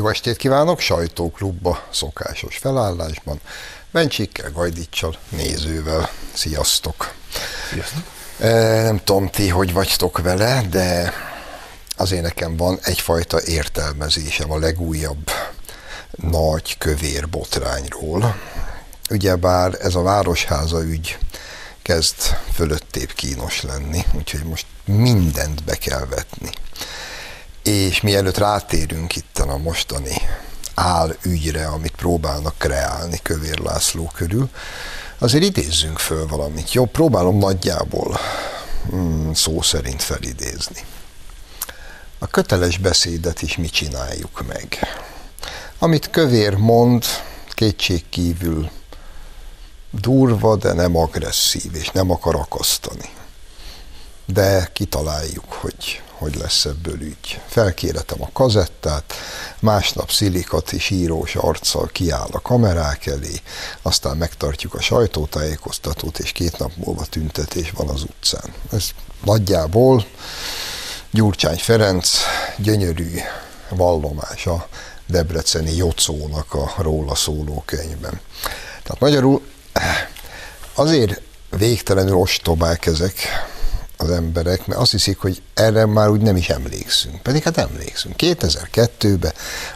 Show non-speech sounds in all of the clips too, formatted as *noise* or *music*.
Jó estét kívánok, sajtóklubba szokásos felállásban. Bencsikkel, Gajdicsal, nézővel. Sziasztok! Sziasztok! E, nem tudom ti, hogy vagytok vele, de azért nekem van egyfajta értelmezésem a legújabb nagy kövér botrányról. Ugyebár ez a Városháza ügy kezd fölöttébb kínos lenni, úgyhogy most mindent be kell vetni. És mielőtt rátérünk itt a mostani áll ügyre, amit próbálnak kreálni Kövér László körül, azért idézzünk föl valamit. Jó, próbálom nagyjából mm, szó szerint felidézni. A köteles beszédet is mi csináljuk meg. Amit Kövér mond, kétség kívül durva, de nem agresszív, és nem akar akasztani. De kitaláljuk, hogy hogy lesz ebből ügy. Felkéretem a kazettát, másnap szilikat és írós arccal kiáll a kamerák elé, aztán megtartjuk a sajtótájékoztatót, és két nap múlva tüntetés van az utcán. Ez nagyjából Gyurcsány Ferenc gyönyörű vallomása Debreceni Jocónak a róla szóló könyvben. Tehát magyarul azért végtelenül ostobák ezek az emberek, mert azt hiszik, hogy erre már úgy nem is emlékszünk. Pedig hát emlékszünk. 2002-ben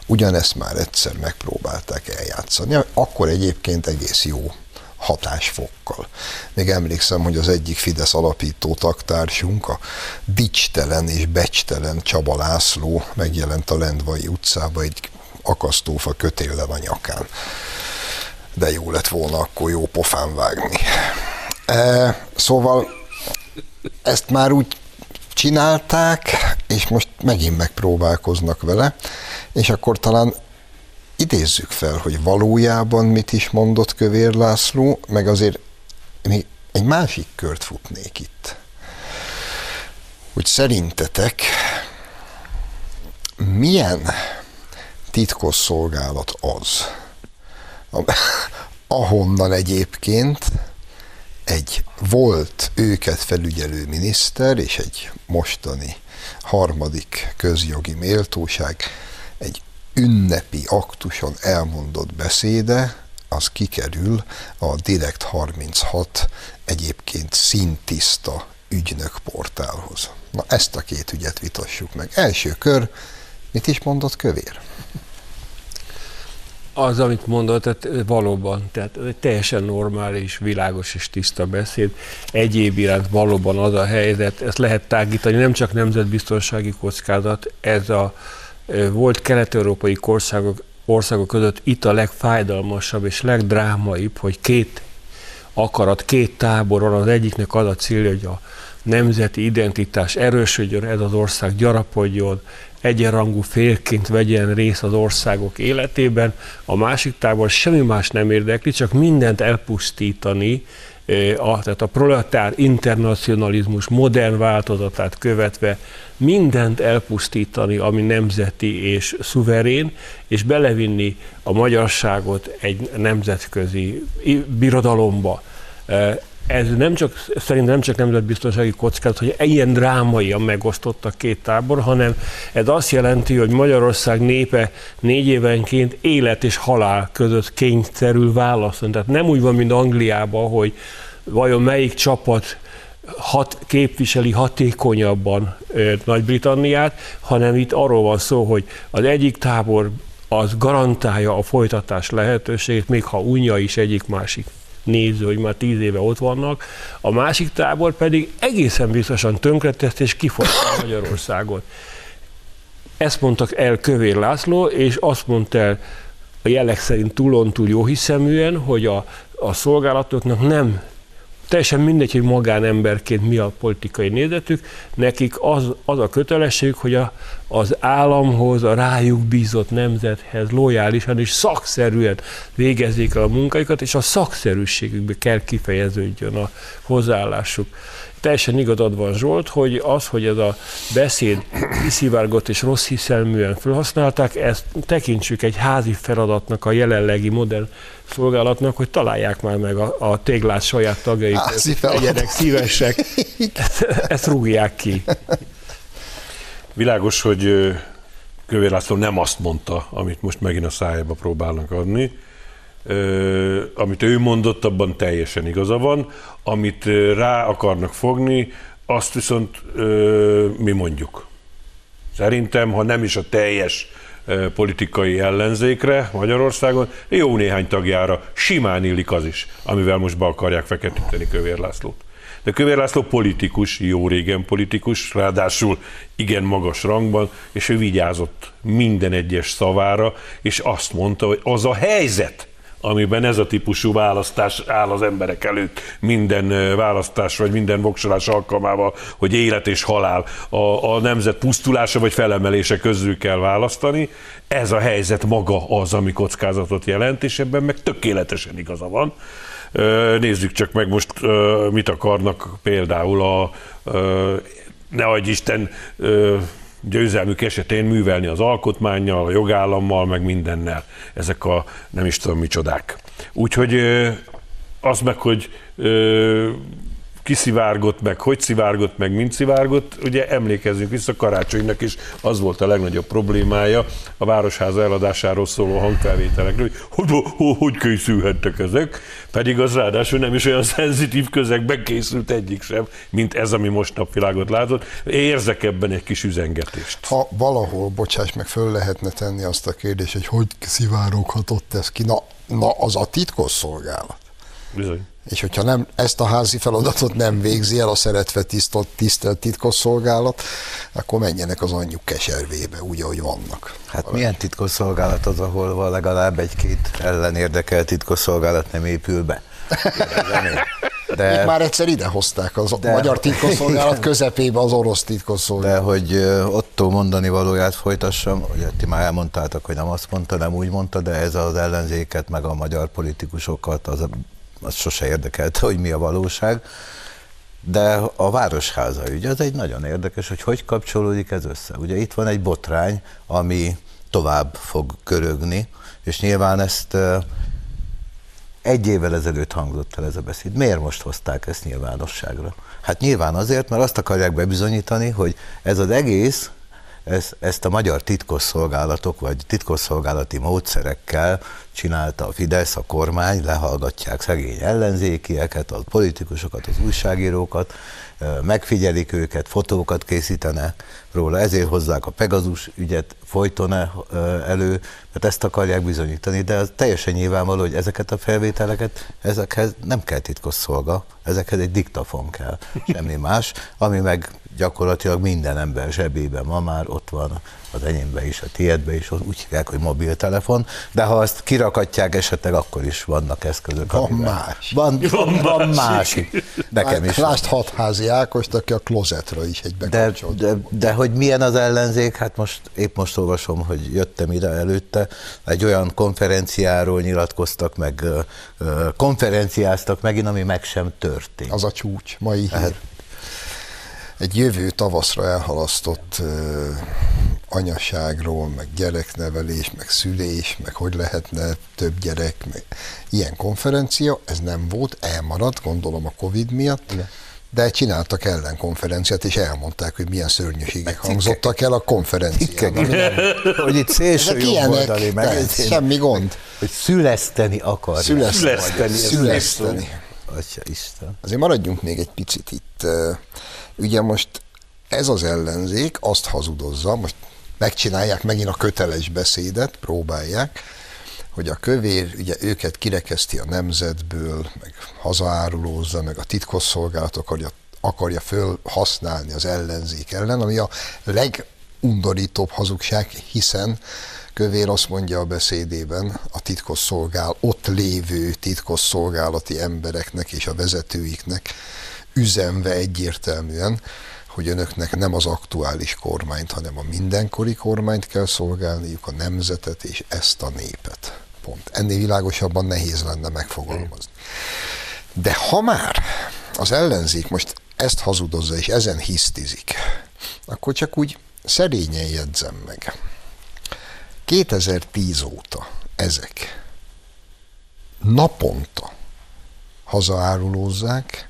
ugyanezt már egyszer megpróbálták eljátszani. Akkor egyébként egész jó hatásfokkal. Még emlékszem, hogy az egyik Fidesz alapító taktársunk, a dicstelen és becstelen Csaba László megjelent a Lendvai utcába egy akasztófa kötéllel a nyakán. De jó lett volna akkor jó pofán vágni. E, szóval ezt már úgy csinálták, és most megint megpróbálkoznak vele, és akkor talán idézzük fel, hogy valójában mit is mondott Kövér László, meg azért még egy másik kört futnék itt. Hogy szerintetek milyen titkos szolgálat az, ahonnan egyébként egy volt őket felügyelő miniszter és egy mostani harmadik közjogi méltóság egy ünnepi aktuson elmondott beszéde, az kikerül a Direkt 36 egyébként szintiszta ügynök portálhoz. Na ezt a két ügyet vitassuk meg. Első kör, mit is mondott Kövér? Az, amit mondott, tehát valóban, tehát teljesen normális, világos és tiszta beszéd. Egyéb iránt valóban az a helyzet, ezt lehet tágítani, nem csak nemzetbiztonsági kockázat, ez a volt kelet-európai országok, országok között itt a legfájdalmasabb és legdrámaibb, hogy két akarat, két tábor van, az egyiknek az a célja, hogy a nemzeti identitás erősödjön, ez az ország gyarapodjon, egyenrangú félként vegyen részt az országok életében, a másik tábor semmi más nem érdekli, csak mindent elpusztítani, a, tehát a proletár internacionalizmus modern változatát követve mindent elpusztítani, ami nemzeti és szuverén, és belevinni a magyarságot egy nemzetközi birodalomba ez nem csak, szerintem nem csak nemzetbiztonsági kockázat, hogy ilyen drámaian megosztott a két tábor, hanem ez azt jelenti, hogy Magyarország népe négy évenként élet és halál között kényszerül válaszolni. Tehát nem úgy van, mint Angliában, hogy vajon melyik csapat hat, képviseli hatékonyabban Nagy-Britanniát, hanem itt arról van szó, hogy az egyik tábor az garantálja a folytatás lehetőségét, még ha unja is egyik-másik néző, hogy már tíz éve ott vannak, a másik tábor pedig egészen biztosan tönkretett és kifosztotta *coughs* Magyarországot. Ezt mondtak el Kövér László, és azt mondta el a jelek szerint túlontúl jó hiszeműen, hogy a, a szolgálatoknak nem teljesen mindegy, hogy magánemberként mi a politikai nézetük, nekik az, az a kötelesség, hogy a, az államhoz, a rájuk bízott nemzethez lojálisan és szakszerűen végezzék el a munkáikat, és a szakszerűségükbe kell kifejeződjön a hozzáállásuk. Teljesen igazad van Zsolt, hogy az, hogy ez a beszéd kiszivárgott és rossz hiszelműen felhasználták, ezt tekintsük egy házi feladatnak a jelenlegi modern szolgálatnak, hogy találják már meg a, a téglát saját tagjait, legyenek szívesek, ezt, *laughs* ezt rúgják ki. Világos, hogy Kövér László nem azt mondta, amit most megint a szájába próbálnak adni. Amit ő mondott, abban teljesen igaza van. Amit rá akarnak fogni, azt viszont mi mondjuk. Szerintem, ha nem is a teljes politikai ellenzékre Magyarországon, jó néhány tagjára simán illik az is, amivel most be akarják feketíteni Kövér Lászlót. De Kövér László politikus, jó régen politikus, ráadásul igen magas rangban, és ő vigyázott minden egyes szavára, és azt mondta, hogy az a helyzet, amiben ez a típusú választás áll az emberek előtt minden választás vagy minden voksolás alkalmával, hogy élet és halál, a, a nemzet pusztulása vagy felemelése közül kell választani. Ez a helyzet maga az, ami kockázatot jelent, és ebben meg tökéletesen igaza van. Nézzük csak meg most, mit akarnak például a, ne adj Isten, győzelmük esetén művelni az alkotmányjal, a jogállammal, meg mindennel. Ezek a nem is tudom micsodák. Úgyhogy az meg, hogy kiszivárgott meg, hogy szivárgott meg, mint szivárgott. Ugye emlékezzünk vissza, Karácsonynak is az volt a legnagyobb problémája a Városháza eladásáról szóló hangfelvételekről, hogy hogy, hogy, hogy készülhettek ezek, pedig az ráadásul nem is olyan *laughs* szenzitív közegben készült egyik sem, mint ez, ami most napvilágot látott. Érzek ebben egy kis üzengetést. Ha valahol, bocsáss meg, föl lehetne tenni azt a kérdést, hogy hogy szivároghatott ez ki, na, na az a titkosszolgálat. Bizony. És hogyha nem, ezt a házi feladatot nem végzi el a szeretve tisztelt, tisztelt titkosszolgálat, akkor menjenek az anyjuk keservébe, úgy, ahogy vannak. Hát Valami. milyen titkosszolgálat az, ahol van legalább egy-két ellenérdekelt titkosszolgálat nem épül be? *laughs* De, Itt már egyszer idehozták az de, magyar titkosszolgálat *laughs* közepébe az orosz titkosszolgálat. De hogy Otto mondani valóját folytassam, hogy ti már elmondtátok, hogy nem azt mondta, nem úgy mondta, de ez az ellenzéket, meg a magyar politikusokat, az az sose érdekelte, hogy mi a valóság. De a Városháza ügy, az egy nagyon érdekes, hogy hogy kapcsolódik ez össze. Ugye itt van egy botrány, ami tovább fog körögni, és nyilván ezt egy évvel ezelőtt hangzott el ez a beszéd. Miért most hozták ezt nyilvánosságra? Hát nyilván azért, mert azt akarják bebizonyítani, hogy ez az egész ezt, ezt a magyar titkosszolgálatok vagy titkosszolgálati módszerekkel csinálta a Fidesz, a kormány, lehallgatják szegény ellenzékieket, a politikusokat, az újságírókat, megfigyelik őket, fotókat készítenek róla, ezért hozzák a Pegazus ügyet folyton elő, mert ezt akarják bizonyítani, de az teljesen nyilvánvaló, hogy ezeket a felvételeket, ezekhez nem kell titkos szolga, ezekhez egy diktafon kell, semmi más, ami meg gyakorlatilag minden ember zsebében ma már ott van az enyémbe is, a tiédbe is, úgy hívják, hogy mobiltelefon, de ha azt kirakatják esetleg, akkor is vannak eszközök. Van más. Van, van, van másik. Nekem is. Lásd hatházi Ákost, aki a klozetra is egy de, de, de, hogy milyen az ellenzék, hát most épp most olvasom, hogy jöttem ide előtte, egy olyan konferenciáról nyilatkoztak, meg konferenciáztak megint, ami meg sem történt. Az a csúcs, mai hír. Hát, egy jövő tavaszra elhalasztott anyaságról, meg gyereknevelés, meg szülés, meg hogy lehetne több gyerek, meg ilyen konferencia, ez nem volt, elmaradt, gondolom a Covid miatt, Igen. de csináltak ellenkonferenciát, és elmondták, hogy milyen szörnyűségek hangzottak el a konferencián. *laughs* hogy itt szélső jobboldali meg. Semmi gond. Hogy szüleszteni akar. Szüleszteni. Szüleszteni. szüleszteni. Atya Isten. Azért maradjunk még egy picit itt. Ugye most ez az ellenzék azt hazudozza, most megcsinálják megint a köteles beszédet, próbálják, hogy a kövér ugye őket kirekeszti a nemzetből, meg hazaárulózza, meg a titkosszolgálat akarja, akarja föl használni az ellenzék ellen, ami a legundorítóbb hazugság, hiszen Kövér azt mondja a beszédében a titkosszolgál, ott lévő titkosszolgálati embereknek és a vezetőiknek üzenve egyértelműen, hogy önöknek nem az aktuális kormányt, hanem a mindenkori kormányt kell szolgálniuk, a nemzetet és ezt a népet. Pont. Ennél világosabban nehéz lenne megfogalmazni. De ha már az ellenzék most ezt hazudozza és ezen hisztizik, akkor csak úgy szerényen jegyzem meg. 2010 óta ezek naponta hazaárulózzák,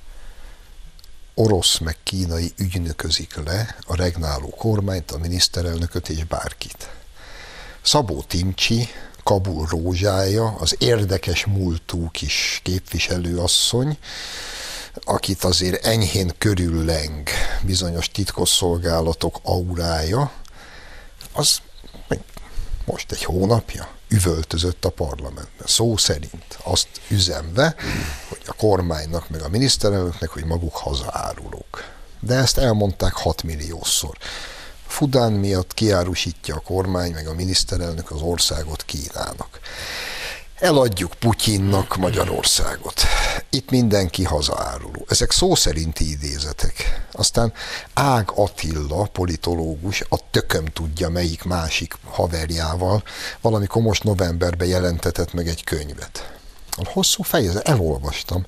orosz meg kínai ügynöközik le a regnáló kormányt, a miniszterelnököt és bárkit. Szabó Timcsi, Kabul rózsája, az érdekes múltú kis képviselőasszony, akit azért enyhén körülleng bizonyos titkosszolgálatok aurája, az most egy hónapja üvöltözött a parlamentben. Szó szerint azt üzemve, hogy a kormánynak, meg a miniszterelnöknek, hogy maguk hazaárulók. De ezt elmondták 6 milliószor. Fudán miatt kiárusítja a kormány, meg a miniszterelnök az országot Kínának. Eladjuk Putyinnak Magyarországot. Itt mindenki hazaáruló. Ezek szó szerinti idézetek. Aztán Ág Attila, politológus, a tököm tudja melyik másik haverjával, valamikor most novemberben jelentetett meg egy könyvet. A hosszú fejezet, elolvastam,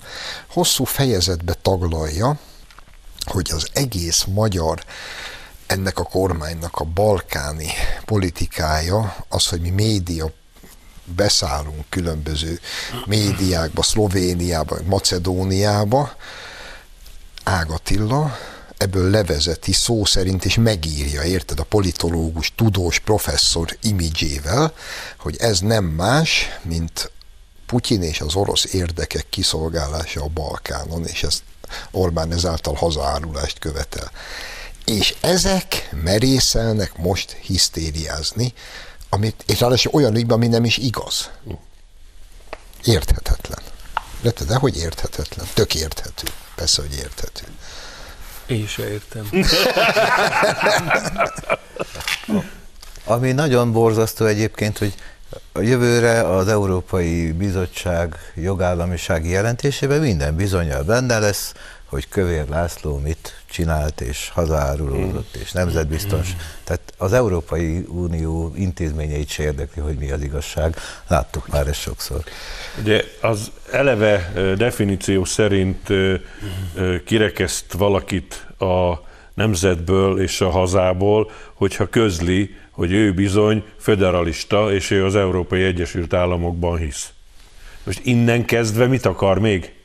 hosszú fejezetbe taglalja, hogy az egész magyar ennek a kormánynak a balkáni politikája, az, hogy mi média beszállunk különböző médiákba, Szlovéniába, Macedóniába, Ágatilla ebből levezeti szó szerint, és megírja, érted, a politológus, tudós professzor imidzsével, hogy ez nem más, mint Putyin és az orosz érdekek kiszolgálása a Balkánon, és ezt Orbán ezáltal hazaárulást követel. És ezek merészelnek most hisztériázni, amit, és ráadásul olyan ügyben, ami nem is igaz. Érthetetlen. De hogy érthetetlen? Tök érthető. Persze, hogy érthető. Én se értem. *laughs* Ami nagyon borzasztó egyébként, hogy a jövőre az Európai Bizottság jogállamisági jelentésében minden bizonyal benne lesz, hogy Kövér László mit csinált, és hazaárulódott, és nemzetbiztons. Tehát az Európai Unió intézményeit se érdekli, hogy mi az igazság. Láttuk már ezt sokszor. Ugye az eleve definíció szerint kirekeszt valakit a nemzetből és a hazából, hogyha közli, hogy ő bizony federalista, és ő az Európai Egyesült Államokban hisz. Most innen kezdve mit akar még?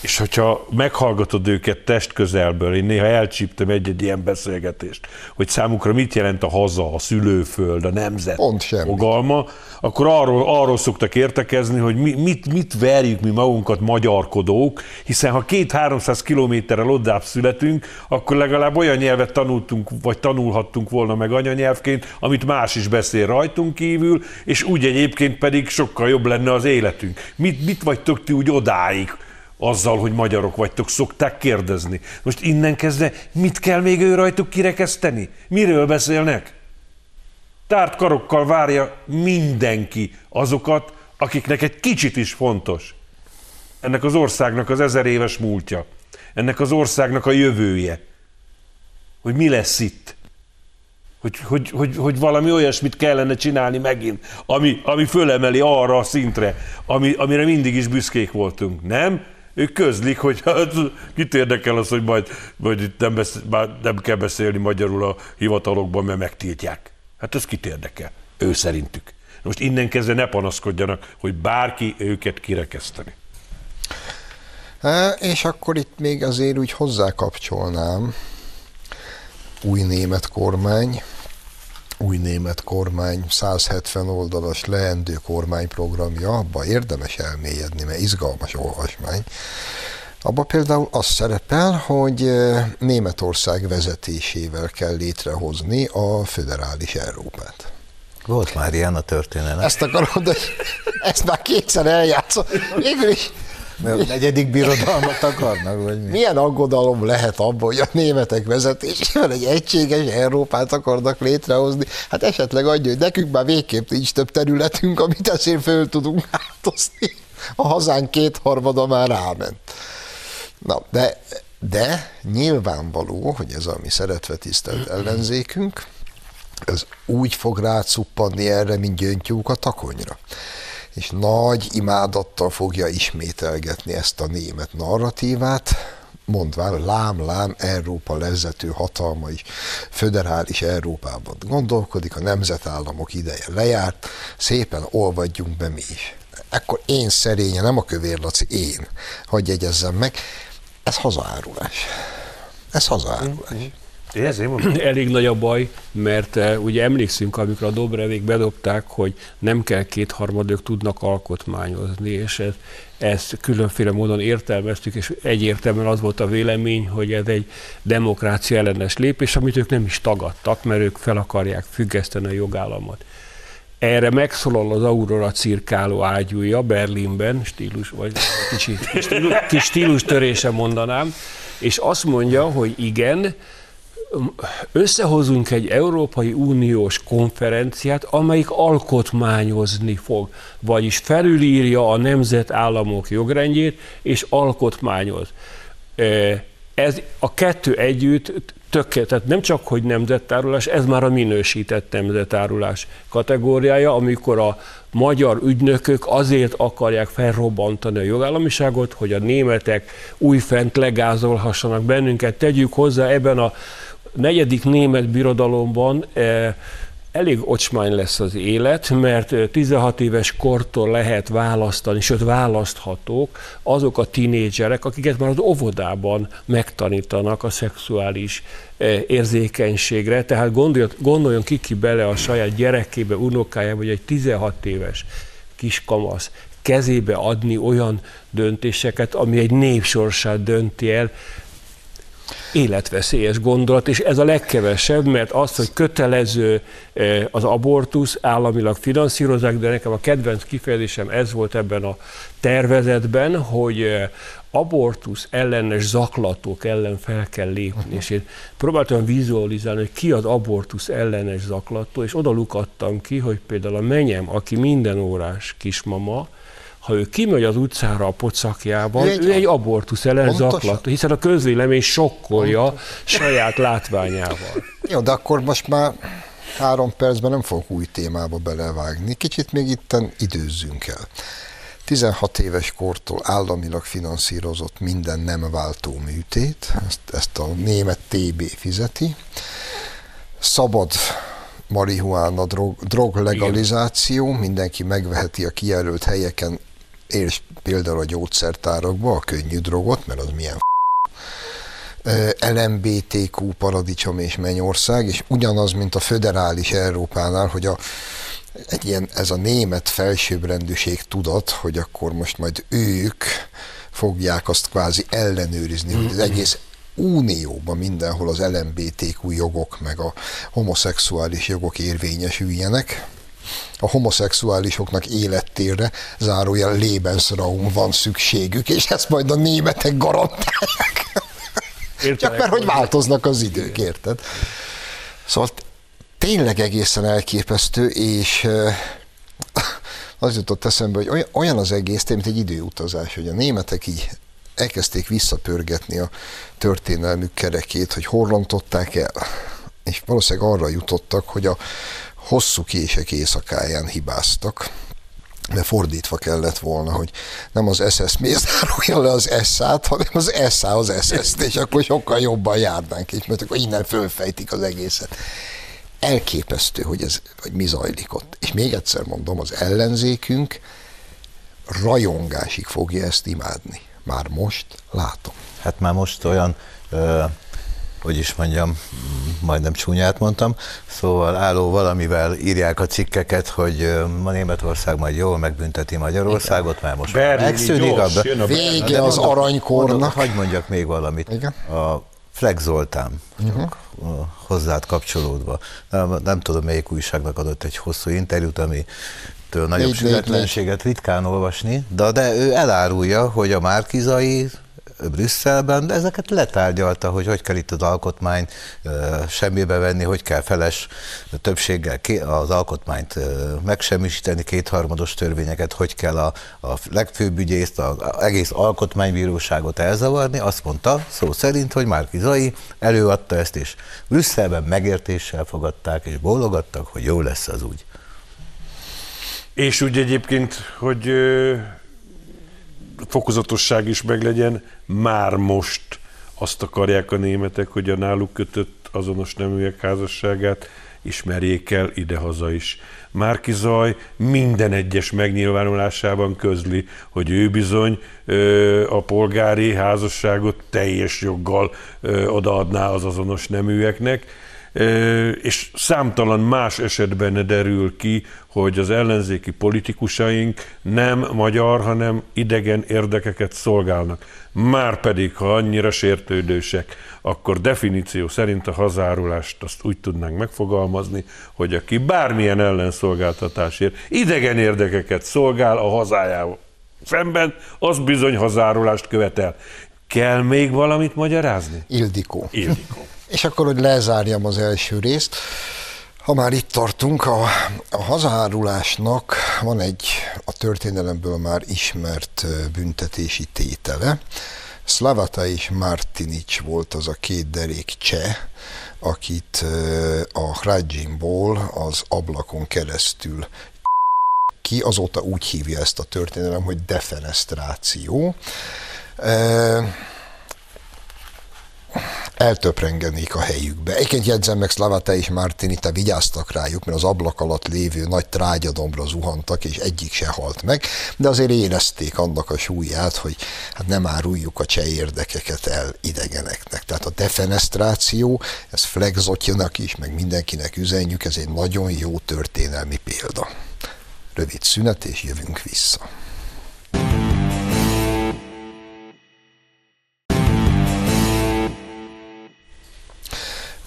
És hogyha meghallgatod őket test közelből, én néha elcsíptem egy-egy ilyen beszélgetést, hogy számukra mit jelent a haza, a szülőföld, a nemzet Pont fogalma, akkor arról, arról szoktak értekezni, hogy mi, mit, mit verjük mi magunkat magyarkodók, hiszen ha két-háromszáz kilométerrel oddább születünk, akkor legalább olyan nyelvet tanultunk, vagy tanulhattunk volna meg anyanyelvként, amit más is beszél rajtunk kívül, és úgy egyébként pedig sokkal jobb lenne az életünk. Mit, mit vagytok ti úgy odáig? Azzal, hogy magyarok vagytok, szokták kérdezni. Most innen kezdve mit kell még ő rajtuk kirekeszteni? Miről beszélnek? Tárt karokkal várja mindenki azokat, akiknek egy kicsit is fontos. Ennek az országnak az ezer éves múltja. Ennek az országnak a jövője. Hogy mi lesz itt. Hogy, hogy, hogy, hogy valami olyasmit kellene csinálni megint, ami, ami fölemeli arra a szintre, ami, amire mindig is büszkék voltunk. Nem? Ők közlik, hogy hát, kit érdekel az, hogy majd, majd itt nem, besz, nem kell beszélni magyarul a hivatalokban, mert megtiltják. Hát ez kit érdekel? Ő szerintük. Most innen kezdve ne panaszkodjanak, hogy bárki őket kirekeszteni. És akkor itt még azért úgy hozzákapcsolnám új német kormány, új német kormány 170 oldalas leendő kormányprogramja, abba érdemes elmélyedni, mert izgalmas olvasmány. Abba például az szerepel, hogy Németország vezetésével kell létrehozni a föderális Európát. Volt már ilyen a történet. Ezt akarom, de ezt már kétszer eljátszott. Végül is mert negyedik birodalmat akarnak, vagy mi? Milyen aggodalom lehet abban, hogy a németek vezetésével egy egységes Európát akarnak létrehozni? Hát esetleg adja, hogy nekünk már végképp nincs több területünk, amit ezért föl tudunk áltozni. A hazánk kétharmada már ráment. Na, de, de nyilvánvaló, hogy ez a mi szeretve tisztelt ellenzékünk, ez úgy fog rácuppanni erre, mint gyöngytyúk a takonyra és nagy imádattal fogja ismételgetni ezt a német narratívát, mondván lám, lám, Európa lezzető hatalma is föderális Európában gondolkodik, a nemzetállamok ideje lejárt, szépen olvadjunk be mi is. Ekkor én szerénye, nem a kövér Laci, én, hogy jegyezzem meg, ez hazaárulás. Ez hazaárulás. Mm-hmm. Ezért mondom. *clears throat* elég nagy a baj, mert uh, ugye emlékszünk, amikor a Dobrevék bedobták, hogy nem kell kétharmadők tudnak alkotmányozni, és ez, ezt különféle módon értelmeztük, és egyértelműen az volt a vélemény, hogy ez egy demokrácia ellenes lépés, amit ők nem is tagadtak, mert ők fel akarják függeszteni a jogállamot. Erre megszólal az Aurora cirkáló ágyúja Berlinben, stílus, vagy kicsi *laughs* stílus, kis stílus törése mondanám, és azt mondja, hogy igen, összehozunk egy Európai Uniós konferenciát, amelyik alkotmányozni fog, vagyis felülírja a nemzetállamok jogrendjét, és alkotmányoz. Ez a kettő együtt tökéletes, tehát nem csak, hogy nemzettárulás, ez már a minősített nemzettárulás kategóriája, amikor a magyar ügynökök azért akarják felrobbantani a jogállamiságot, hogy a németek újfent legázolhassanak bennünket. Tegyük hozzá ebben a negyedik német birodalomban eh, elég ocsmány lesz az élet, mert 16 éves kortól lehet választani, sőt választhatók azok a tinédzserek, akiket már az óvodában megtanítanak a szexuális érzékenységre. Tehát gondoljon, gondoljon ki, ki bele a saját gyerekébe, unokájába, hogy egy 16 éves kiskamasz kezébe adni olyan döntéseket, ami egy népsorsát dönti el, életveszélyes gondolat, és ez a legkevesebb, mert az, hogy kötelező eh, az abortusz, államilag finanszírozzák, de nekem a kedvenc kifejezésem ez volt ebben a tervezetben, hogy eh, abortusz ellenes zaklatók ellen fel kell lépni. És én próbáltam vizualizálni, hogy ki az abortusz ellenes zaklató, és oda lukadtam ki, hogy például a menyem, aki minden órás kismama, ha ő kimegy az utcára a pocakjában, ő egy, ő egy abortusz ellen zaklat, hiszen a közvélemény sokkolja Pontos. saját látványával. Jó, de akkor most már három percben nem fogok új témába belevágni. Kicsit még itten időzzünk el. 16 éves kortól államilag finanszírozott minden nem váltó műtét, ezt, ezt a német TB fizeti. Szabad marihuána drog, drog legalizáció, mindenki megveheti a kijelölt helyeken és például a gyógyszertárakba a könnyű drogot, mert az milyen LMBTQ paradicsom és mennyország, és ugyanaz, mint a föderális Európánál, hogy a, egy ilyen, ez a német felsőbbrendűség tudat, hogy akkor most majd ők fogják azt kvázi ellenőrizni, hogy az mm-hmm. egész unióban mindenhol az LMBTQ jogok, meg a homoszexuális jogok érvényesüljenek, a homoszexuálisoknak élettérre, zárójel Lebensraum van szükségük, és ezt majd a németek garantálják. Értelek Csak mert hogy változnak az idők, érted? Szóval tényleg egészen elképesztő, és az jutott eszembe, hogy olyan az egész, mint egy időutazás, hogy a németek így elkezdték visszapörgetni a történelmük kerekét, hogy horrontották el, és valószínűleg arra jutottak, hogy a hosszú kések éjszakáján hibáztak, mert fordítva kellett volna, hogy nem az SS mézárulja le az SA-t, hanem az SA az SS-t, és akkor sokkal jobban járnánk, és mert akkor innen fölfejtik az egészet. Elképesztő, hogy, ez, hogy mi zajlik ott. És még egyszer mondom, az ellenzékünk rajongásig fogja ezt imádni. Már most látom. Hát már most olyan hogy is mondjam, majdnem csúnyát mondtam, szóval álló valamivel írják a cikkeket, hogy ma Németország majd jól megbünteti Magyarországot, mert most Berlini megszűnik. A, a vége az aranykornak. Hagy mondjak még valamit. Igen? A Flex Zoltán, uh-huh. hozzád kapcsolódva. Nem, nem tudom, melyik újságnak adott egy hosszú interjút, ami től nagyobb sületlenséget ritkán olvasni, de, de ő elárulja, hogy a Márkizai Brüsszelben, de ezeket letárgyalta, hogy hogy kell itt az alkotmány semmibe venni, hogy kell feles többséggel az alkotmányt megsemmisíteni, kétharmados törvényeket, hogy kell a, a legfőbb ügyészt, az egész alkotmánybíróságot elzavarni. Azt mondta szó szerint, hogy Márki Zai előadta ezt, és Brüsszelben megértéssel fogadták, és bólogattak, hogy jó lesz az úgy. És úgy egyébként, hogy fokozatosság is meglegyen, már most azt akarják a németek, hogy a náluk kötött azonos neműek házasságát ismerjék el idehaza is. Márki Zaj minden egyes megnyilvánulásában közli, hogy ő bizony ö, a polgári házasságot teljes joggal ö, odaadná az azonos neműeknek, és számtalan más esetben derül ki, hogy az ellenzéki politikusaink nem magyar, hanem idegen érdekeket szolgálnak. Márpedig, ha annyira sértődősek, akkor definíció szerint a hazárulást azt úgy tudnánk megfogalmazni, hogy aki bármilyen ellenszolgáltatásért idegen érdekeket szolgál a hazájával szemben, az bizony hazárulást követel. Kell még valamit magyarázni? Ildikó. Ildikó. És akkor, hogy lezárjam az első részt, ha már itt tartunk, a, a hazárulásnak van egy a történelemből már ismert büntetési tétele. Slavata és Martinic volt az a két derék cseh, akit a Hradzsimból az ablakon keresztül ki, azóta úgy hívja ezt a történelem, hogy defenestráció eltöprengenék a helyükbe. Egyébként jegyzem meg Szlavata és Martini, te vigyáztak rájuk, mert az ablak alatt lévő nagy trágyadombra zuhantak, és egyik se halt meg, de azért érezték annak a súlyát, hogy hát nem áruljuk a cseh érdekeket el idegeneknek. Tehát a defenestráció, ez Flexotjanak is, meg mindenkinek üzenjük, ez egy nagyon jó történelmi példa. Rövid szünet, és jövünk vissza.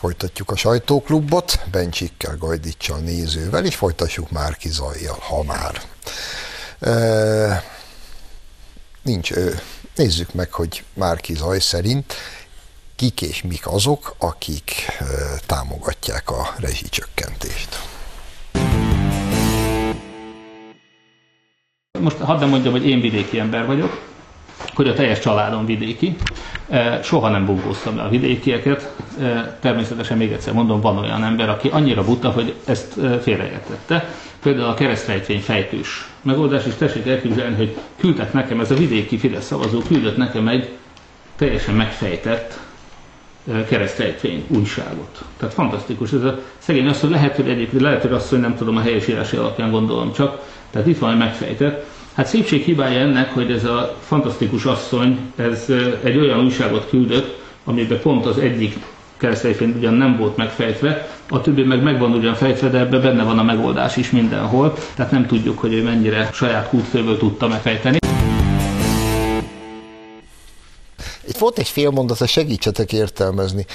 Folytatjuk a sajtóklubot, Bencsikkel, Gajdicsal, nézővel, és folytassuk Márki Zajjal, ha már. E, nincs, ő. nézzük meg, hogy Márki Zaj szerint kik és mik azok, akik e, támogatják a rezsicsökkentést. Most hadd mondjam, hogy én vidéki ember vagyok, hogy a teljes családom vidéki. E, soha nem bunkóztam le a vidékieket. E, természetesen még egyszer mondom, van olyan ember, aki annyira buta, hogy ezt e, félreértette. Például a keresztrejtvény fejtős megoldás, és tessék elképzelni, hogy küldtek nekem, ez a vidéki Fidesz szavazó küldött nekem egy teljesen megfejtett keresztrejtvény újságot. Tehát fantasztikus. Ez a szegény hogy lehet, hogy egyébként lehet, hogy hogy nem tudom a helyesírási alapján gondolom csak. Tehát itt van egy megfejtett. Hát szépség hibája ennek, hogy ez a fantasztikus asszony, ez egy olyan újságot küldött, amiben pont az egyik keresztelyfény ugyan nem volt megfejtve, a többi meg megvan ugyan fejtve, de ebben benne van a megoldás is mindenhol, tehát nem tudjuk, hogy ő mennyire saját kútfőből tudta megfejteni. Itt volt egy fél mondat, segítsetek értelmezni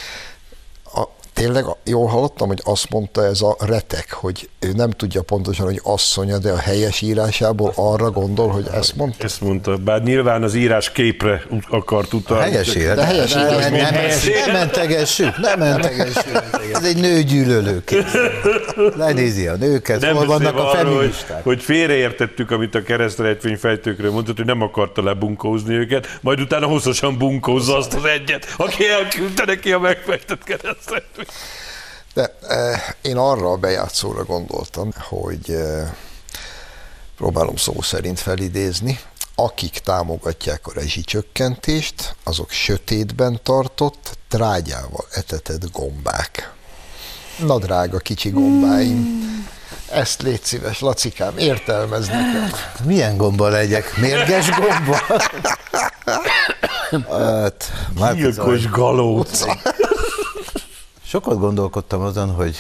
tényleg jól hallottam, hogy azt mondta ez a retek, hogy ő nem tudja pontosan, hogy asszonya, de a helyes írásából arra gondol, hogy ezt mondta? Ezt mondta, bár nyilván az írás képre akart utalni. Helyes írás. De helyes írás. Nem, nem, nem, mentegessük, nem mentegessük. Ez egy nőgyűlölő kép. Lenézi a nőket, nem hol vannak a feministák. Hogy, hogy félreértettük, amit a keresztrejtvényfejtőkről mondott, hogy nem akarta lebunkózni őket, majd utána hosszasan bunkózza azt az egyet, aki elküldte neki a megfejtett keresztrejtvényt. De eh, én arra a bejátszóra gondoltam, hogy eh, próbálom szó szerint felidézni, akik támogatják a rezsicsökkentést, azok sötétben tartott, trágyával etetett gombák. Na drága kicsi gombáim, ezt légy szíves, Lacikám, értelmez nekem. Milyen gomba legyek? Mérges gomba? *laughs* hát, Gyilkos galóc. Sokat gondolkodtam azon, hogy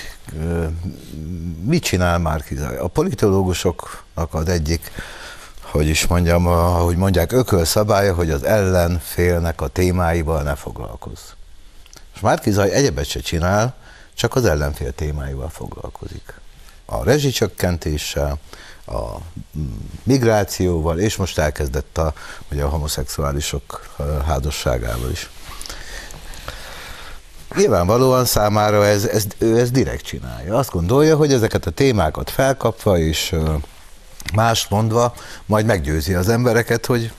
mit csinál Márkizaj. A politológusoknak az egyik, hogy is mondjam, ahogy mondják, ököl szabálya, hogy az ellenfélnek a témáival ne foglalkozz. És Márkizaj egyebet se csinál, csak az ellenfél témáival foglalkozik. A rezsicsökkentéssel, a migrációval, és most elkezdett a, ugye a homoszexuálisok házasságával is. Nyilvánvalóan számára ez, ez, ő ezt direkt csinálja. Azt gondolja, hogy ezeket a témákat felkapva és más mondva majd meggyőzi az embereket, hogy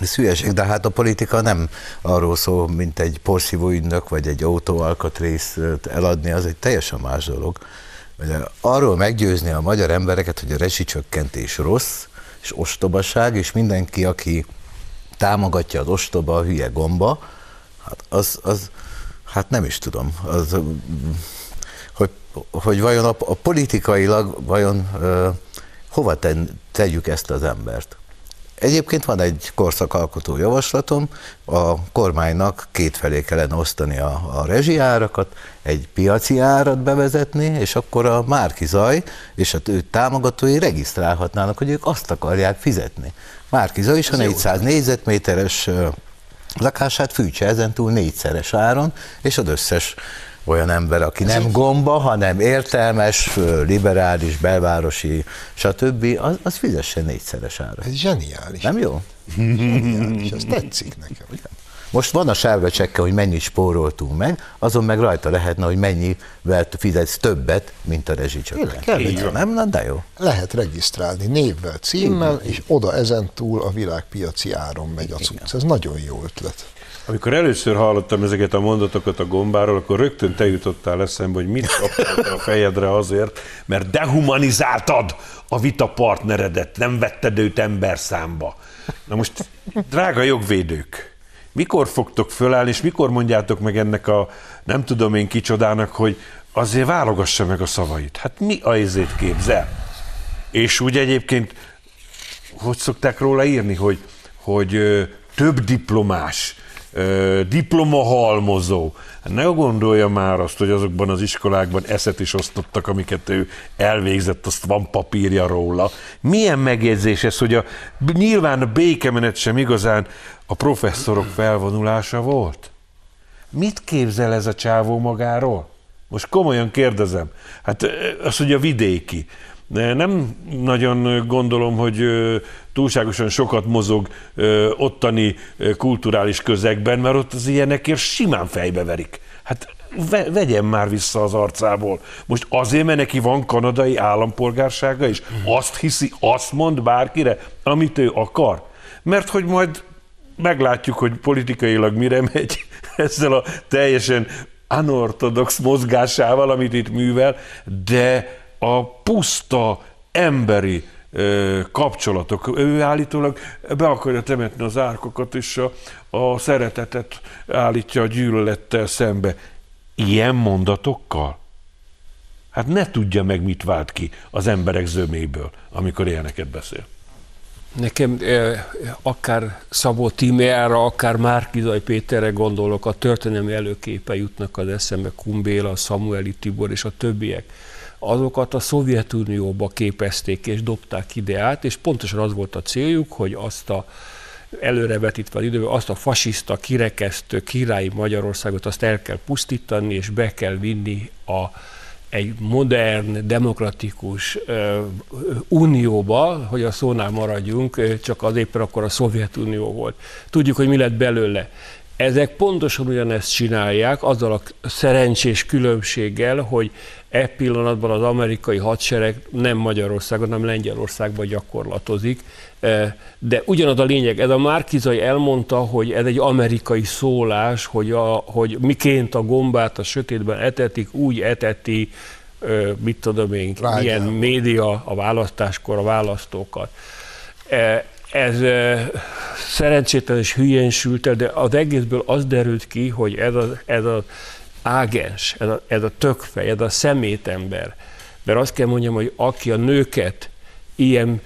ez hülyeség, de hát a politika nem arról szól, mint egy porszívó ügynök, vagy egy autóalkatrészt eladni, az egy teljesen más dolog. Arról meggyőzni a magyar embereket, hogy a rezsicsökkentés rossz, és ostobaság, és mindenki, aki támogatja az ostoba, a hülye gomba, hát az, az, Hát nem is tudom. Az, hogy hogy vajon a, a politikailag vajon ö, hova ten, tegyük ezt az embert. Egyébként van egy korszakalkotó javaslatom, a kormánynak kétfelé kellene osztani a, a rezsiárakat, egy piaci árat bevezetni, és akkor a Márki Zaj és a ő támogatói regisztrálhatnának, hogy ők azt akarják fizetni. Márki Zaj is a 400 négyzetméteres lakását fűtse ezentúl négyszeres áron, és az összes olyan ember, aki nem gomba, hanem értelmes, liberális, belvárosi, stb., az, az fizessen négyszeres ára. Ez zseniális. Nem jó? Zseniális, ez tetszik nekem. Most van a sárga csekke, hogy mennyit spóroltunk meg, azon meg rajta lehetne, hogy mennyivel fizetsz többet, mint a rezsicsökkentés. Nem? Na, de jó. Lehet regisztrálni névvel, címmel, és oda ezentúl a világpiaci áron megy a cucc. Ez nagyon jó ötlet. Amikor először hallottam ezeket a mondatokat a gombáról, akkor rögtön te jutottál eszembe, hogy mit kaptál a fejedre azért, mert dehumanizáltad a vita partneredet, nem vetted őt ember számba. Na most, drága jogvédők, mikor fogtok fölállni, és mikor mondjátok meg ennek a nem tudom én kicsodának, hogy azért válogassa meg a szavait. Hát mi a izét képzel? És úgy egyébként, hogy szokták róla írni, hogy, hogy több diplomás, diplomahalmozó. Hát ne gondolja már azt, hogy azokban az iskolákban eszet is osztottak, amiket ő elvégzett, azt van papírja róla. Milyen megjegyzés ez, hogy a, nyilván a békemenet sem igazán a professzorok felvonulása volt? Mit képzel ez a csávó magáról? Most komolyan kérdezem. Hát az, hogy a vidéki. Nem nagyon gondolom, hogy túlságosan sokat mozog ottani kulturális közegben, mert ott az ilyenekért simán fejbeverik. Hát ve, vegyen már vissza az arcából. Most azért, mert neki van kanadai állampolgársága is, azt hiszi, azt mond bárkire, amit ő akar. Mert hogy majd meglátjuk, hogy politikailag mire megy *laughs* ezzel a teljesen anortodox mozgásával, amit itt művel, de a puszta emberi kapcsolatok. Ő állítólag be akarja temetni az árkokat, és a, a szeretetet állítja a gyűlölettel szembe. Ilyen mondatokkal? Hát ne tudja meg, mit vált ki az emberek zöméből, amikor ilyeneket beszél. Nekem akár Szabó Tímeára, akár Márkizaj Péterre gondolok, a történelmi előképe jutnak az eszembe, Kumbéla, Samueli Tibor és a többiek. Azokat a Szovjetunióba képezték és dobták ide át, és pontosan az volt a céljuk, hogy azt a előrevetítve az időben, azt a fasiszta, kirekesztő királyi Magyarországot azt el kell pusztítani, és be kell vinni a, egy modern, demokratikus uh, unióba, hogy a szónál maradjunk, csak az éppen akkor a Szovjetunió volt. Tudjuk, hogy mi lett belőle. Ezek pontosan ugyanezt csinálják, azzal a szerencsés különbséggel, hogy e pillanatban az amerikai hadsereg nem Magyarországon, hanem Lengyelországban gyakorlatozik. De ugyanaz a lényeg, ez a Márkizai elmondta, hogy ez egy amerikai szólás, hogy, a, hogy miként a gombát a sötétben etetik, úgy eteti, mit tudom én, Ráján. milyen média a választáskor a választókat. Ez szerencsétlen és hülyén sült el, de az egészből az derült ki, hogy ez az, ez az ágens, ez a, ez a tökfej, ez a szemétember. Mert azt kell mondjam, hogy aki a nőket ilyen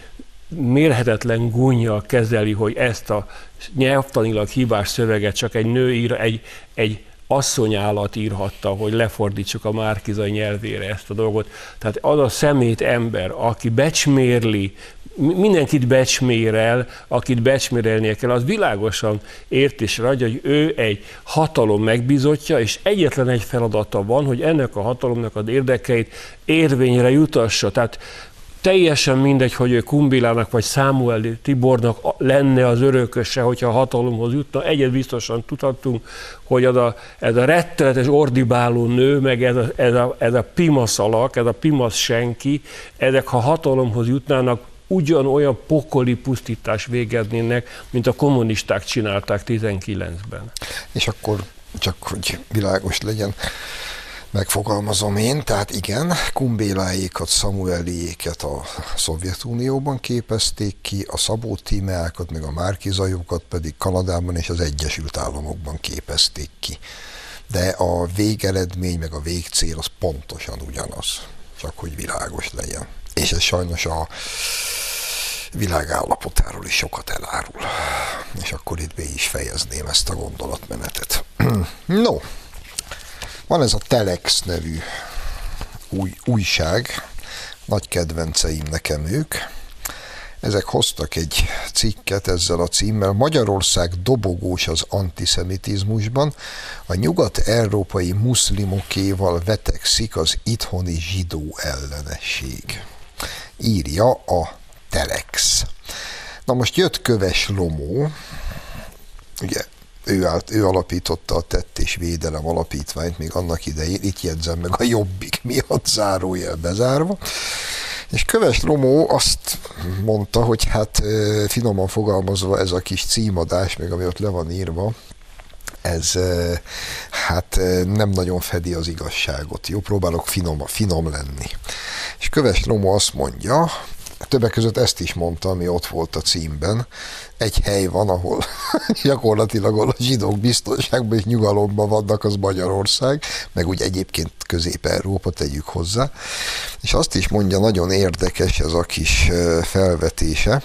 mérhetetlen gúnyjal kezeli, hogy ezt a nyelvtanilag hibás szöveget csak egy nő ír, egy, egy asszonyállat írhatta, hogy lefordítsuk a márkizai nyelvére ezt a dolgot. Tehát az a szemét ember, aki becsmérli, mindenkit becsmérel, akit becsmérelnie kell, az világosan ért és ragy, hogy ő egy hatalom megbizotja, és egyetlen egy feladata van, hogy ennek a hatalomnak az érdekeit érvényre jutassa. Tehát teljesen mindegy, hogy ő Kumbilának vagy Sámuel Tibornak lenne az örököse, hogyha a hatalomhoz jutna. Egyet biztosan tudhatunk, hogy az a, ez a rettenetes ordibáló nő, meg ez a, ez a, ez a pimasz alak, ez a pimasz senki, ezek ha hatalomhoz jutnának, ugyanolyan pokoli pusztítás végeznének, mint a kommunisták csinálták 19-ben. És akkor csak, hogy világos legyen, megfogalmazom én, tehát igen, Kumbéláékat, Samueliéket a Szovjetunióban képezték ki, a Szabó Tímeákat, meg a Márkizajokat pedig Kanadában és az Egyesült Államokban képezték ki. de a végeredmény meg a végcél az pontosan ugyanaz, csak hogy világos legyen. És ez sajnos a világállapotáról is sokat elárul. És akkor itt be is fejezném ezt a gondolatmenetet. *clears throat* no, van ez a Telex nevű új, újság, nagy kedvenceim nekem ők. Ezek hoztak egy cikket ezzel a címmel. Magyarország dobogós az antiszemitizmusban, a nyugat-európai muszlimokéval vetekszik az itthoni zsidó ellenesség. Írja a Telex. Na most jött Köves Lomó, ugye ő, állt, ő alapította a Tett és Védelem alapítványt még annak idején, itt jegyzem meg a jobbik miatt zárójel bezárva, és Köves Lomó azt mondta, hogy hát finoman fogalmazva ez a kis címadás, meg ami ott le van írva, ez hát nem nagyon fedi az igazságot. Jó, próbálok finom, finom lenni. És Köves Lomó azt mondja, többek között ezt is mondta, ami ott volt a címben. Egy hely van, ahol *laughs* gyakorlatilag ahol a zsidók biztonságban és nyugalomban vannak, az Magyarország, meg úgy egyébként Közép-Európa, tegyük hozzá. És azt is mondja, nagyon érdekes ez a kis felvetése.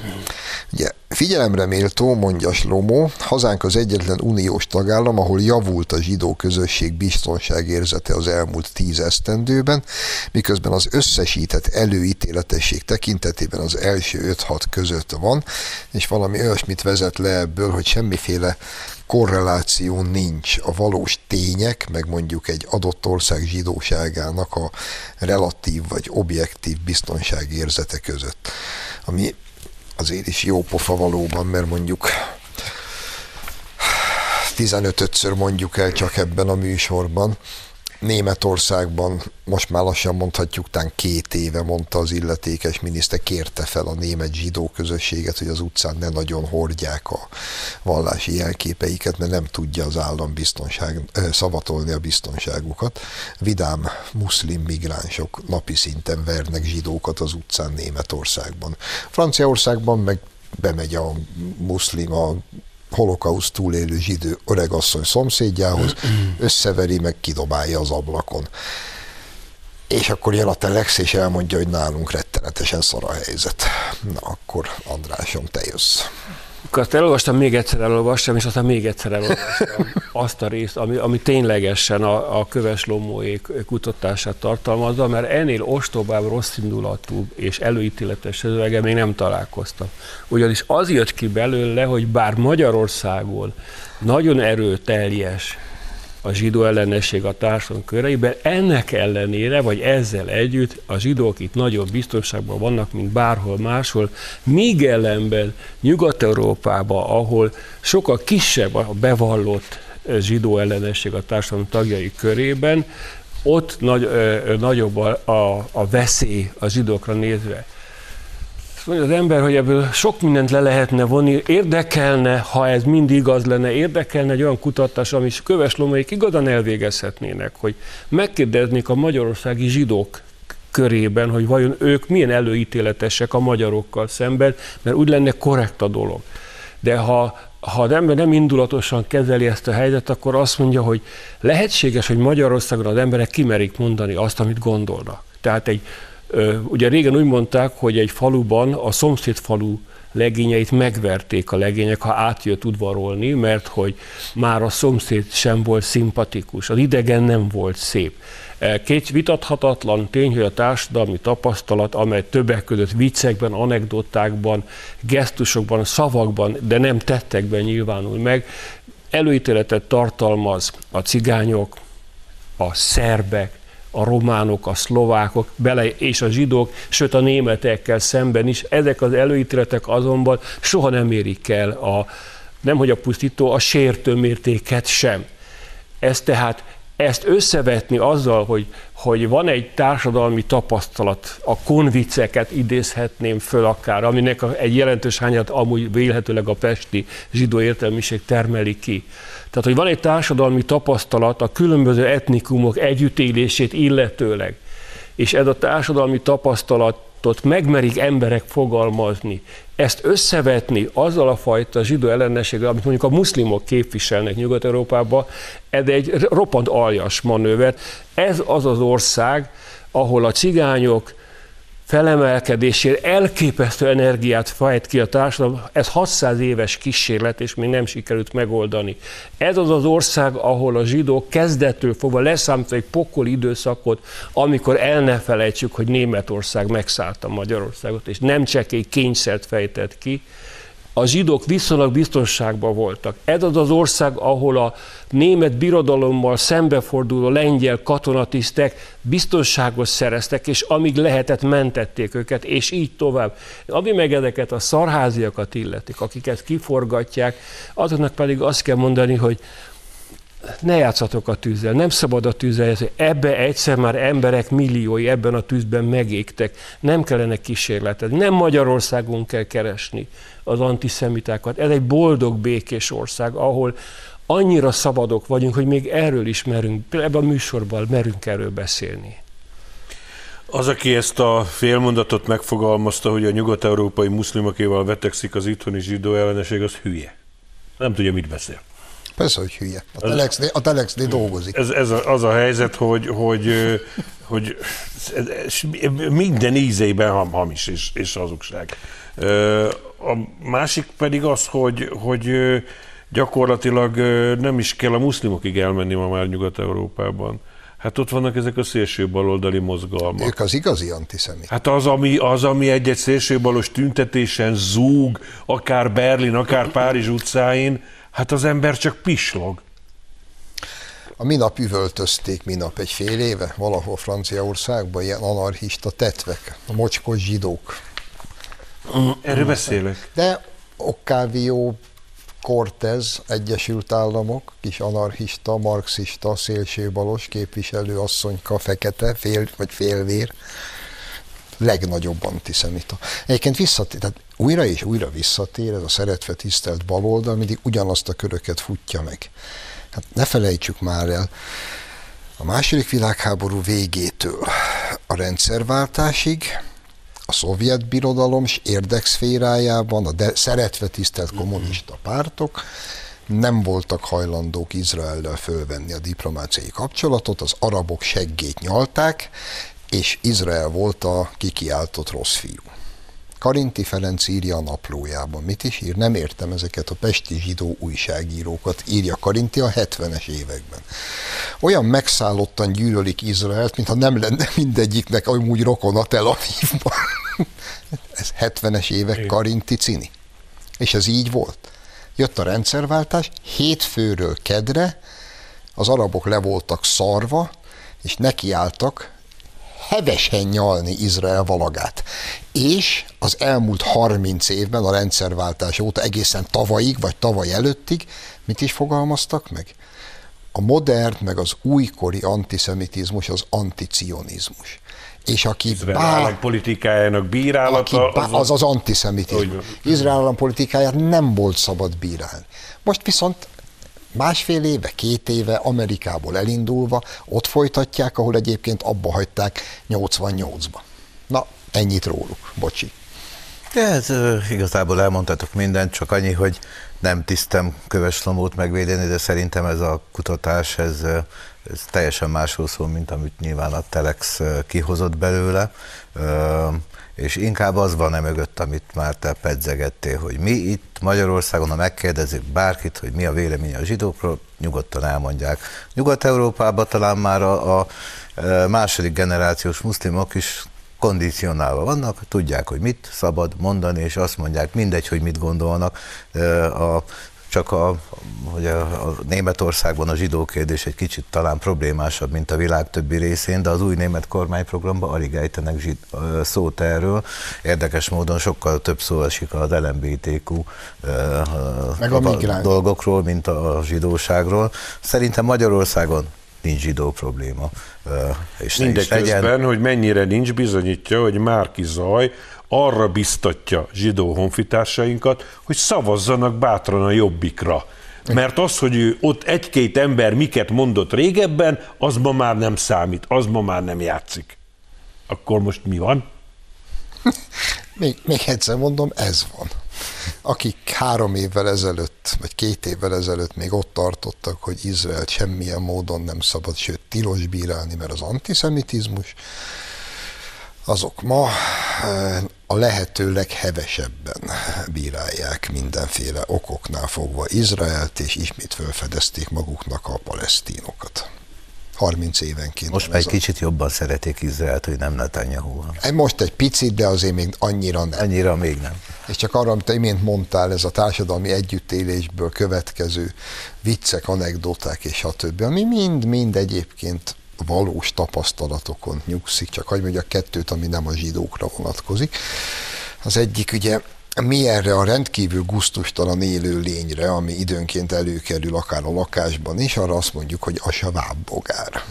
Ugye Figyelemre méltó, mondja Slomó, hazánk az egyetlen uniós tagállam, ahol javult a zsidó közösség biztonságérzete az elmúlt tíz esztendőben, miközben az összesített előítéletesség tekintetében az első 5-6 között van, és valami olyasmit vezet le ebből, hogy semmiféle korreláció nincs a valós tények, meg mondjuk egy adott ország zsidóságának a relatív vagy objektív biztonságérzete között. Ami azért is jó pofa valóban, mert mondjuk 15-ször mondjuk el csak ebben a műsorban, Németországban most már lassan mondhatjuk, tán két éve mondta az illetékes miniszter, kérte fel a német zsidó közösséget, hogy az utcán ne nagyon hordják a vallási jelképeiket, mert nem tudja az állam biztonság, szavatolni a biztonságukat. Vidám muszlim migránsok napi szinten vernek zsidókat az utcán Németországban. Franciaországban meg bemegy a muszlim a holokauszt túlélő zsidő öregasszony szomszédjához, összeveri, meg kidobálja az ablakon. És akkor jön a telex, és elmondja, hogy nálunk rettenetesen szar a helyzet. Na akkor Andrásom, te jössz. Azt elolvastam, még egyszer elolvastam, és aztán még egyszer elolvastam *laughs* azt a részt, ami, ami ténylegesen a, a köves lomóék kutatását tartalmazza, mert ennél ostobább, rosszindulatú és előítéletes szövege még nem találkoztam. Ugyanis az jött ki belőle, hogy bár Magyarországon nagyon erőteljes a zsidó ellenesség a társadalom köreiben, ennek ellenére, vagy ezzel együtt a zsidók itt nagyobb biztonságban vannak, mint bárhol máshol, míg ellenben Nyugat-Európában, ahol sokkal kisebb a bevallott zsidó ellenesség a társadalom tagjai körében, ott nagy, ö, nagyobb a, a, a veszély a zsidókra nézve mondja az ember, hogy ebből sok mindent le lehetne vonni, érdekelne, ha ez mind igaz lenne, érdekelne egy olyan kutatás, ami köves lomaik igazán elvégezhetnének, hogy megkérdeznék a magyarországi zsidók körében, hogy vajon ők milyen előítéletesek a magyarokkal szemben, mert úgy lenne korrekt a dolog. De ha, ha az ember nem indulatosan kezeli ezt a helyzetet, akkor azt mondja, hogy lehetséges, hogy Magyarországon az emberek kimerik mondani azt, amit gondolnak. Tehát egy Ugye régen úgy mondták, hogy egy faluban a szomszéd falu legényeit megverték a legények, ha átjött udvarolni, mert hogy már a szomszéd sem volt szimpatikus, az idegen nem volt szép. Két vitathatatlan tény, hogy a társadalmi tapasztalat, amely többek között viccekben, anekdotákban, gesztusokban, szavakban, de nem tettekben nyilvánul meg, előítéletet tartalmaz a cigányok, a szerbek, a románok, a szlovákok, bele és a zsidók, sőt a németekkel szemben is. Ezek az előítéletek azonban soha nem érik el a, nem hogy a pusztító, a sértő mértéket sem. Ez tehát ezt összevetni azzal, hogy, hogy van egy társadalmi tapasztalat, a konviceket idézhetném föl akár, aminek egy jelentős hányat amúgy vélhetőleg a pesti zsidó értelmiség termeli ki. Tehát, hogy van egy társadalmi tapasztalat a különböző etnikumok együttélését illetőleg, és ez a társadalmi tapasztalat gondolatot megmerik emberek fogalmazni, ezt összevetni azzal a fajta zsidó ellenességgel, amit mondjuk a muszlimok képviselnek Nyugat-Európában, ez egy roppant aljas manőver. Ez az az ország, ahol a cigányok felemelkedésért elképesztő energiát fejt ki a társadalom. Ez 600 éves kísérlet, és még nem sikerült megoldani. Ez az az ország, ahol a zsidók kezdettől fogva leszámítva egy pokol időszakot, amikor el ne felejtsük, hogy Németország megszállta Magyarországot, és nem egy kényszert fejtett ki, a zsidók viszonylag biztonságban voltak. Ez az az ország, ahol a német birodalommal szembeforduló lengyel katonatisztek biztonságot szereztek, és amíg lehetett, mentették őket, és így tovább. Ami meg ezeket a szarháziakat illetik, akiket kiforgatják, azoknak pedig azt kell mondani, hogy ne játszatok a tűzzel, nem szabad a tűzzel, ebbe egyszer már emberek milliói ebben a tűzben megégtek, nem kellene kísérletezni, nem Magyarországon kell keresni az antiszemitákat. Ez egy boldog, békés ország, ahol annyira szabadok vagyunk, hogy még erről is merünk, ebben a műsorban merünk erről beszélni. Az, aki ezt a félmondatot megfogalmazta, hogy a nyugat-európai muszlimokéval vetekszik az itthoni zsidó ellenesség, az hülye. Nem tudja, mit beszél. Persze, hogy hülye. A telex a telex dolgozik. Ez, ez a, az a helyzet, hogy, hogy, hogy minden ízében hamis és, és hazugság. A másik pedig az, hogy, hogy gyakorlatilag nem is kell a muszlimokig elmenni ma már Nyugat-Európában. Hát ott vannak ezek a szélső baloldali mozgalmak. Ők az igazi antiszemit. Hát az, ami, az, ami egy-egy szélsőbalos tüntetésen zúg, akár Berlin, akár Párizs utcáin, hát az ember csak pislog. A minap üvöltözték minap egy fél éve valahol Franciaországban ilyen anarchista tetvek, a mocskos zsidók. Erről beszélek. De Octavio Cortez, Egyesült Államok, kis anarchista, marxista, szélsőbalos képviselő asszonyka, fekete, fél, vagy félvér, legnagyobb antiszemita. Egyébként visszatér, tehát újra és újra visszatér ez a szeretve tisztelt baloldal, mindig ugyanazt a köröket futja meg. Hát ne felejtsük már el, a második világháború végétől a rendszerváltásig a szovjet birodalom érdekszférájában a de szeretve tisztelt kommunista pártok nem voltak hajlandók Izraellel fölvenni a diplomáciai kapcsolatot, az arabok seggét nyalták, és Izrael volt a kikiáltott rossz fiú. Karinti Ferenc írja a naplójában. Mit is ír? Nem értem ezeket a pesti zsidó újságírókat, írja Karinti a 70-es években. Olyan megszállottan gyűlölik Izraelt, mintha nem lenne mindegyiknek amúgy rokon a Tel Avivban. *laughs* ez 70-es évek Karinti cini. És ez így volt. Jött a rendszerváltás, hétfőről kedre az arabok le voltak szarva, és nekiálltak hevesen nyalni Izrael valagát. És az elmúlt 30 évben, a rendszerváltás óta egészen tavalyig, vagy tavaly előttig, mit is fogalmaztak meg? A modern, meg az újkori antiszemitizmus az anticionizmus. És aki Izrael bá... állampolitikájának bírálata... Aki bá... az az antiszemitizmus. Izrael állampolitikáját nem volt szabad bírálni. Most viszont másfél éve, két éve Amerikából elindulva ott folytatják, ahol egyébként abba hagyták 88-ba. Na, ennyit róluk, bocsi. De ez igazából elmondtatok mindent, csak annyi, hogy nem tisztem Köves Lomót megvédeni, de szerintem ez a kutatás, ez, ez teljesen másról szól, mint amit nyilván a Telex kihozott belőle és inkább az van e mögött, amit már te pedzegettél, hogy mi itt Magyarországon, ha megkérdezik bárkit, hogy mi a véleménye a zsidókról, nyugodtan elmondják. Nyugat-Európában talán már a, a e, második generációs muszlimok is kondicionálva vannak, tudják, hogy mit szabad mondani, és azt mondják, mindegy, hogy mit gondolnak. E, a csak a, hogy a, a Németországban a zsidó kérdés egy kicsit talán problémásabb, mint a világ többi részén, de az új német kormányprogramban alig ejtenek zsid, szót erről. Érdekes módon sokkal több szó esik az LMBTQ Meg a a dolgokról, mint a zsidóságról. Szerintem Magyarországon nincs zsidó probléma. És Mindeközben, hogy mennyire nincs, bizonyítja, hogy Márki Zaj arra biztatja zsidó honfitársainkat, hogy szavazzanak bátran a jobbikra. Mert az, hogy ő ott egy-két ember miket mondott régebben, az ma már nem számít, az ma már nem játszik. Akkor most mi van? *laughs* még, még egyszer mondom, ez van. Akik három évvel ezelőtt, vagy két évvel ezelőtt még ott tartottak, hogy Izraelt semmilyen módon nem szabad, sőt tilos bírálni, mert az antiszemitizmus, azok ma eh, a lehető leghevesebben bírálják mindenféle okoknál fogva Izraelt, és ismét felfedezték maguknak a palesztínokat. 30 évenként. Most már egy kicsit jobban szeretik Izraelt, hogy nem netanyahu Most egy picit, de azért még annyira nem. Annyira még nem. És csak arra, amit imént mondtál, ez a társadalmi együttélésből következő viccek, anekdoták és a többi, ami mind-mind egyébként valós tapasztalatokon nyugszik, csak hogy mondjak kettőt, ami nem a zsidókra vonatkozik. Az egyik ugye mi erre a rendkívül guztustalan élő lényre, ami időnként előkerül akár a lakásban is, arra azt mondjuk, hogy a savábbogár.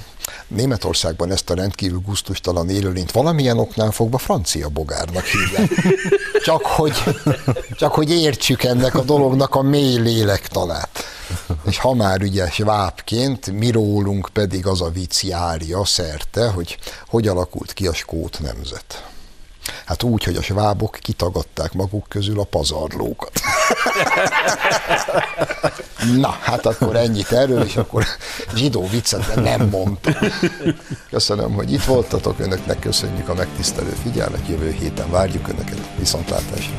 Németországban ezt a rendkívül guztustalan élőlényt valamilyen oknál fogva francia bogárnak hívják. *laughs* Csak hogy, csak hogy értsük ennek a dolognak a mély lélektanát. És ha már ugye svábként, mi rólunk pedig az a vicc járja szerte, hogy hogy alakult ki a skót nemzet. Hát úgy, hogy a svábok kitagadták maguk közül a pazarlókat. *laughs* Na, hát akkor ennyit erről, és akkor zsidó viccet nem mondtam. Köszönöm, hogy itt voltatok, önöknek köszönjük a megtisztelő figyelmet, jövő héten várjuk önöket viszontlátásra.